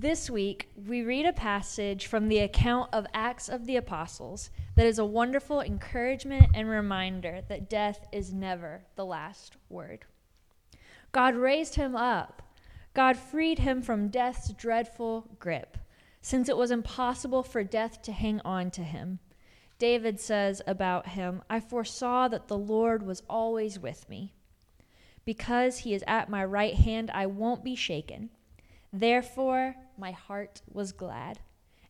This week, we read a passage from the account of Acts of the Apostles that is a wonderful encouragement and reminder that death is never the last word. God raised him up. God freed him from death's dreadful grip, since it was impossible for death to hang on to him. David says about him, I foresaw that the Lord was always with me. Because he is at my right hand, I won't be shaken. Therefore, my heart was glad,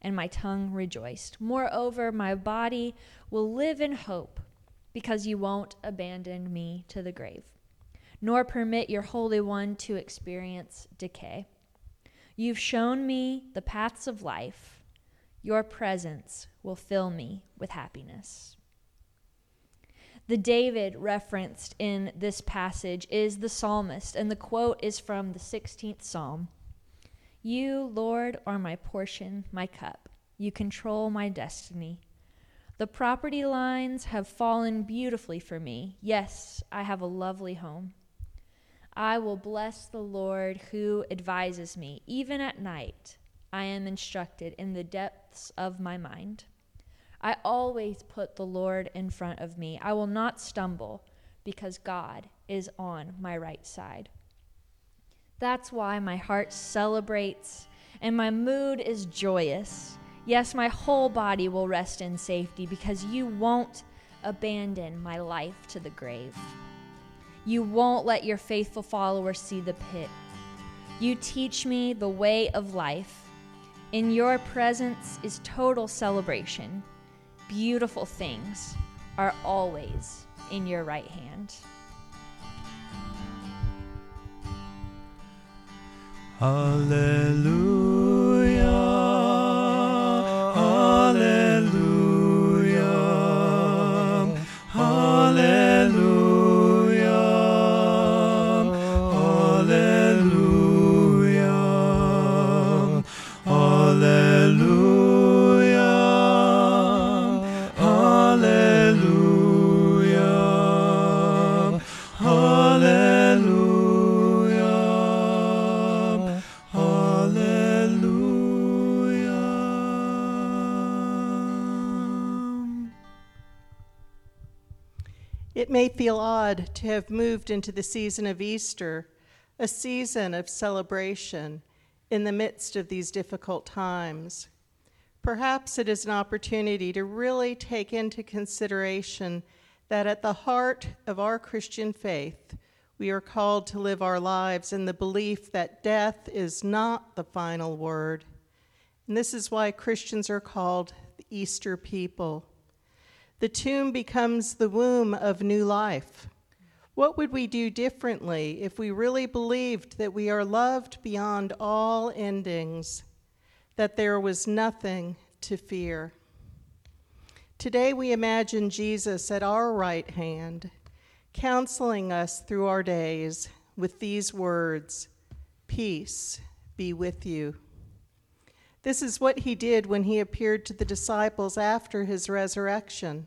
and my tongue rejoiced. Moreover, my body will live in hope, because you won't abandon me to the grave, nor permit your Holy One to experience decay. You've shown me the paths of life. Your presence will fill me with happiness. The David referenced in this passage is the psalmist, and the quote is from the 16th Psalm. You, Lord, are my portion, my cup. You control my destiny. The property lines have fallen beautifully for me. Yes, I have a lovely home. I will bless the Lord who advises me. Even at night, I am instructed in the depths of my mind. I always put the Lord in front of me. I will not stumble because God is on my right side. That's why my heart celebrates and my mood is joyous. Yes, my whole body will rest in safety because you won't abandon my life to the grave. You won't let your faithful followers see the pit. You teach me the way of life. In your presence is total celebration. Beautiful things are always in your right hand. Hallelujah. It may feel odd to have moved into the season of Easter, a season of celebration in the midst of these difficult times. Perhaps it is an opportunity to really take into consideration that at the heart of our Christian faith, we are called to live our lives in the belief that death is not the final word. And this is why Christians are called the Easter people. The tomb becomes the womb of new life. What would we do differently if we really believed that we are loved beyond all endings, that there was nothing to fear? Today we imagine Jesus at our right hand, counseling us through our days with these words Peace be with you. This is what he did when he appeared to the disciples after his resurrection.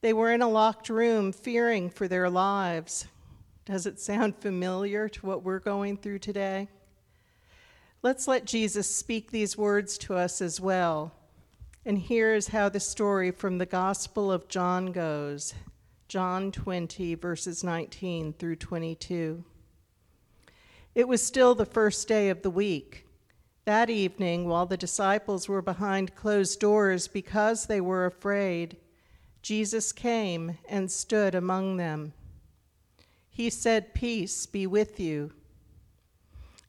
They were in a locked room, fearing for their lives. Does it sound familiar to what we're going through today? Let's let Jesus speak these words to us as well. And here is how the story from the Gospel of John goes John 20, verses 19 through 22. It was still the first day of the week. That evening, while the disciples were behind closed doors because they were afraid, Jesus came and stood among them. He said, Peace be with you.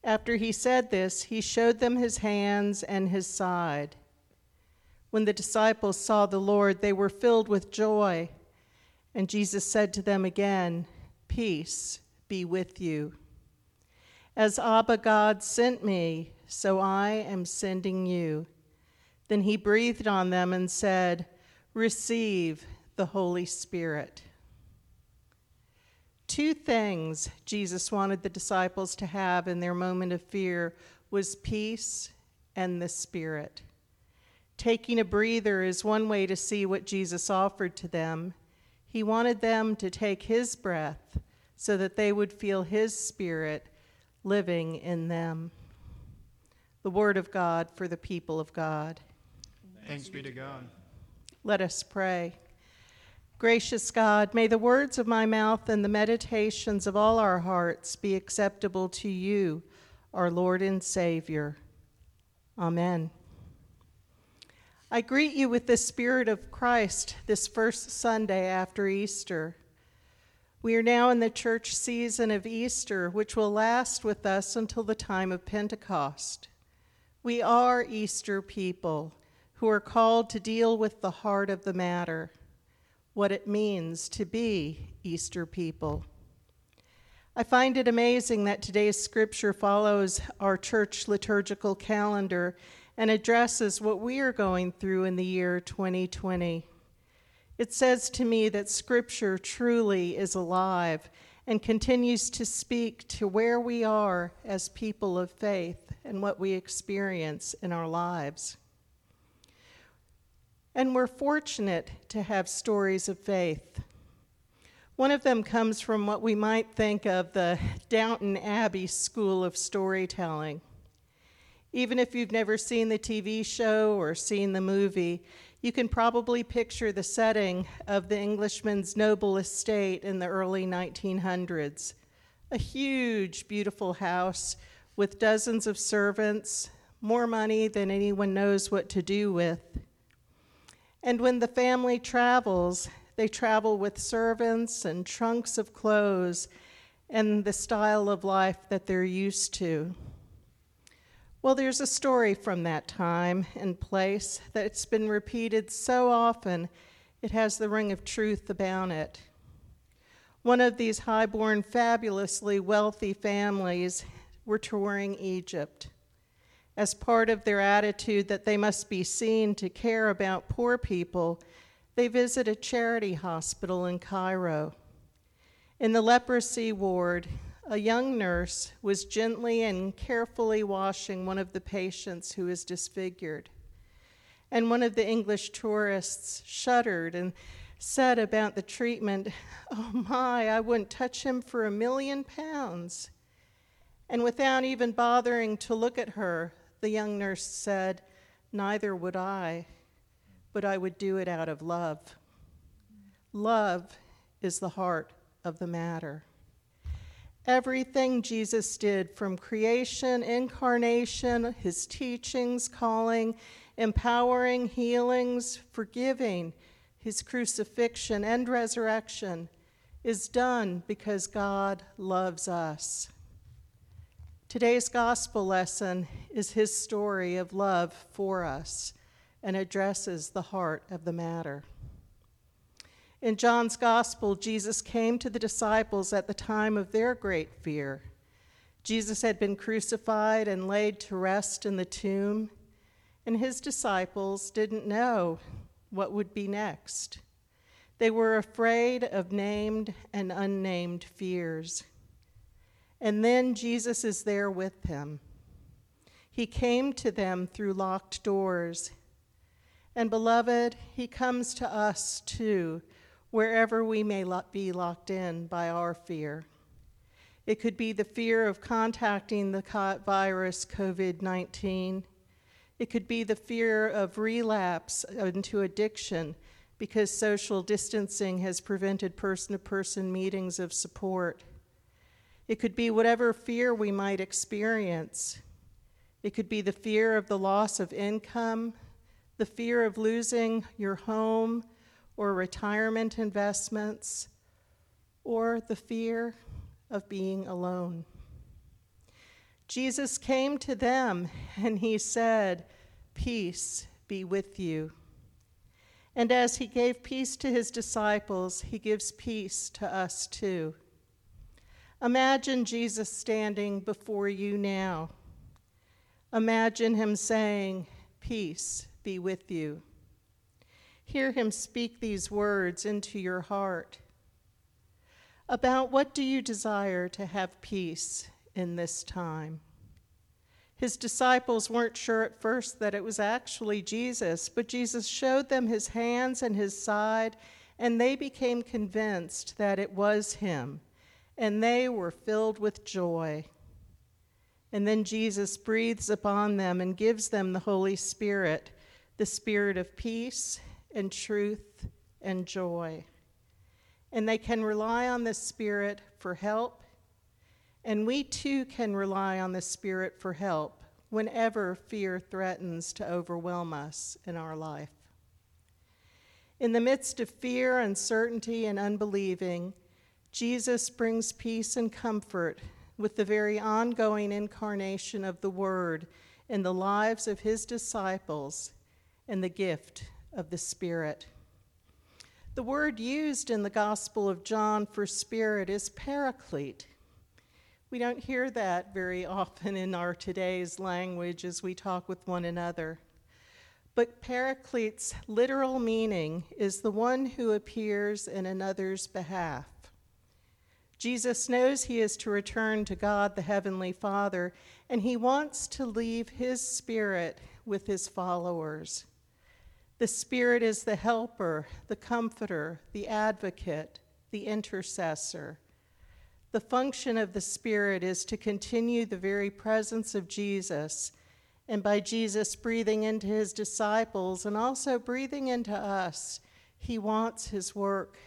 After he said this, he showed them his hands and his side. When the disciples saw the Lord, they were filled with joy. And Jesus said to them again, Peace be with you. As Abba God sent me, so I am sending you. Then he breathed on them and said, Receive the Holy Spirit. Two things Jesus wanted the disciples to have in their moment of fear was peace and the Spirit. Taking a breather is one way to see what Jesus offered to them. He wanted them to take his breath so that they would feel his spirit living in them. The word of God for the people of God. Thanks be to God. Let us pray. Gracious God, may the words of my mouth and the meditations of all our hearts be acceptable to you, our Lord and Savior. Amen. I greet you with the Spirit of Christ this first Sunday after Easter. We are now in the church season of Easter, which will last with us until the time of Pentecost. We are Easter people who are called to deal with the heart of the matter, what it means to be Easter people. I find it amazing that today's scripture follows our church liturgical calendar and addresses what we are going through in the year 2020. It says to me that Scripture truly is alive and continues to speak to where we are as people of faith and what we experience in our lives. And we're fortunate to have stories of faith. One of them comes from what we might think of the Downton Abbey School of Storytelling. Even if you've never seen the TV show or seen the movie, you can probably picture the setting of the Englishman's noble estate in the early 1900s. A huge, beautiful house with dozens of servants, more money than anyone knows what to do with. And when the family travels, they travel with servants and trunks of clothes and the style of life that they're used to. Well, there's a story from that time and place that's been repeated so often it has the ring of truth about it. One of these high-born, fabulously wealthy families were touring Egypt. As part of their attitude that they must be seen to care about poor people, they visit a charity hospital in Cairo. In the leprosy ward, a young nurse was gently and carefully washing one of the patients who was disfigured. And one of the English tourists shuddered and said about the treatment, Oh my, I wouldn't touch him for a million pounds. And without even bothering to look at her, the young nurse said, Neither would I, but I would do it out of love. Love is the heart of the matter. Everything Jesus did from creation, incarnation, his teachings, calling, empowering, healings, forgiving, his crucifixion and resurrection is done because God loves us. Today's gospel lesson is his story of love for us and addresses the heart of the matter. In John's gospel, Jesus came to the disciples at the time of their great fear. Jesus had been crucified and laid to rest in the tomb, and his disciples didn't know what would be next. They were afraid of named and unnamed fears. And then Jesus is there with them. He came to them through locked doors. And beloved, he comes to us too wherever we may be locked in by our fear. It could be the fear of contacting the virus COVID 19. It could be the fear of relapse into addiction because social distancing has prevented person to person meetings of support. It could be whatever fear we might experience. It could be the fear of the loss of income, the fear of losing your home, or retirement investments, or the fear of being alone. Jesus came to them and he said, Peace be with you. And as he gave peace to his disciples, he gives peace to us too. Imagine Jesus standing before you now. Imagine him saying, Peace be with you. Hear him speak these words into your heart. About what do you desire to have peace in this time? His disciples weren't sure at first that it was actually Jesus, but Jesus showed them his hands and his side, and they became convinced that it was him, and they were filled with joy. And then Jesus breathes upon them and gives them the Holy Spirit, the Spirit of peace and truth and joy. And they can rely on the Spirit for help. And we too can rely on the Spirit for help whenever fear threatens to overwhelm us in our life. In the midst of fear, uncertainty, and unbelieving, Jesus brings peace and comfort with the very ongoing incarnation of the Word in the lives of his disciples and the gift of the Spirit. The word used in the Gospel of John for Spirit is paraclete. We don't hear that very often in our today's language as we talk with one another. But paraclete's literal meaning is the one who appears in another's behalf. Jesus knows he is to return to God the Heavenly Father, and he wants to leave his Spirit with his followers. The Spirit is the helper, the comforter, the advocate, the intercessor. The function of the Spirit is to continue the very presence of Jesus, and by Jesus breathing into his disciples and also breathing into us, he wants his work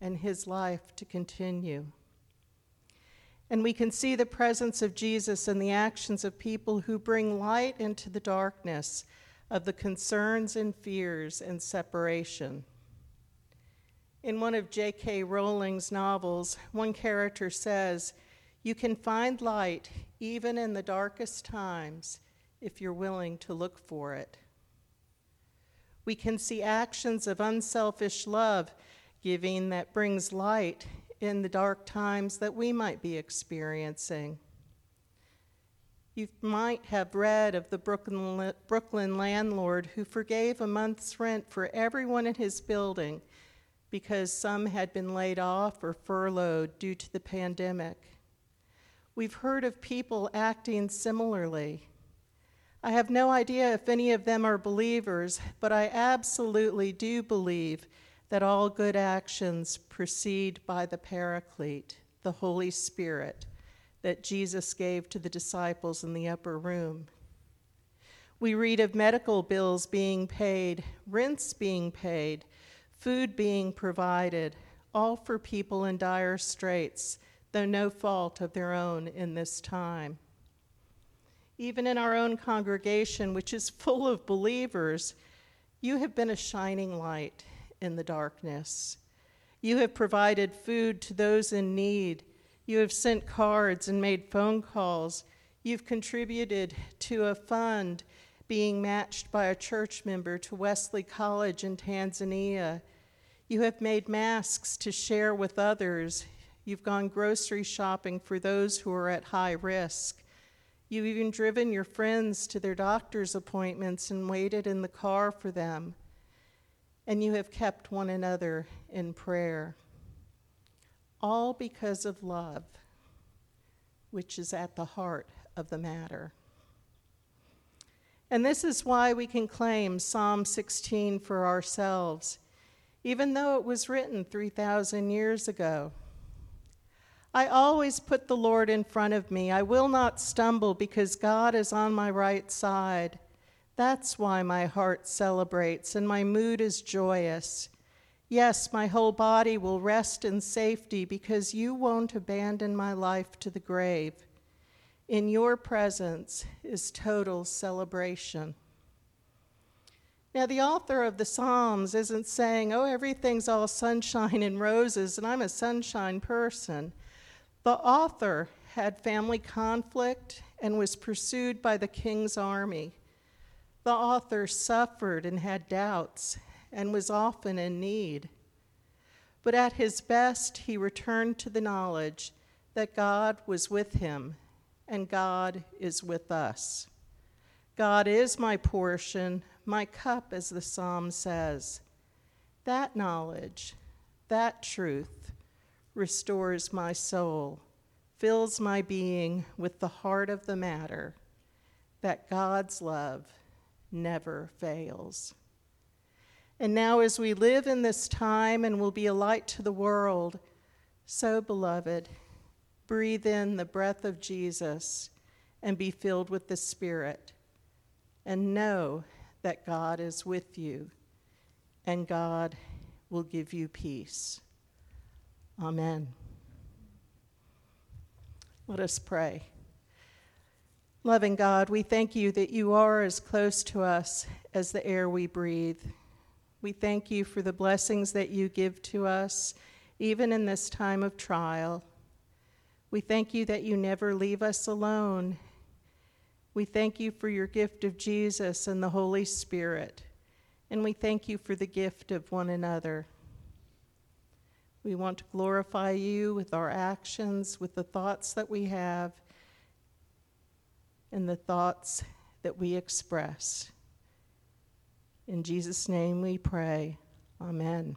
and his life to continue. And we can see the presence of Jesus in the actions of people who bring light into the darkness of the concerns and fears and separation. In one of J.K. Rowling's novels, one character says, You can find light even in the darkest times if you're willing to look for it. We can see actions of unselfish love giving that brings light in the dark times that we might be experiencing. You might have read of the Brooklyn, landlord who forgave a month's rent for everyone in his building because some had been laid off or furloughed due to the pandemic. We've heard of people acting similarly. I have no idea if any of them are believers, but I absolutely do believe that all good actions proceed by the Paraclete, the Holy Spirit, that Jesus gave to the disciples in the upper room. We read of medical bills being paid, rents being paid, food being provided, all for people in dire straits, though no fault of their own in this time. Even in our own congregation, which is full of believers, you have been a shining light in the darkness. You have provided food to those in need. You have sent cards and made phone calls. You've contributed to a fund being matched by a church member to Wesley College in Tanzania. You have made masks to share with others. You've gone grocery shopping for those who are at high risk. You've even driven your friends to their doctor's appointments and waited in the car for them and you have kept one another in prayer. All because of love, which is at the heart of the matter. And this is why we can claim Psalm 16 for ourselves, even though it was written 3,000 years ago. I always put the Lord in front of me. I will not stumble because God is on my right side. That's why my heart celebrates and my mood is joyous. Yes, my whole body will rest in safety because you won't abandon my life to the grave. In your presence is total celebration. Now, the author of the Psalms isn't saying, oh, everything's all sunshine and roses, and I'm a sunshine person. The author had family conflict and was pursued by the king's army. The author suffered and had doubts and was often in need. But at his best, he returned to the knowledge that God was with him and God is with us. God is my portion, my cup, as the psalm says. That knowledge, that truth, restores my soul, fills my being with the heart of the matter that God's love never fails. And now, as we live in this time and will be a light to the world, so, beloved, breathe in the breath of Jesus and be filled with the Spirit. And know that God is with you, and God will give you peace. Amen. Let us pray. Loving God, we thank you that you are as close to us as the air we breathe. We thank you for the blessings that you give to us, even in this time of trial. We thank you that you never leave us alone. We thank you for your gift of Jesus and the Holy Spirit. And we thank you for the gift of one another. We want to glorify you with our actions, with the thoughts that we have, and the thoughts that we express. In Jesus' name we pray. Amen.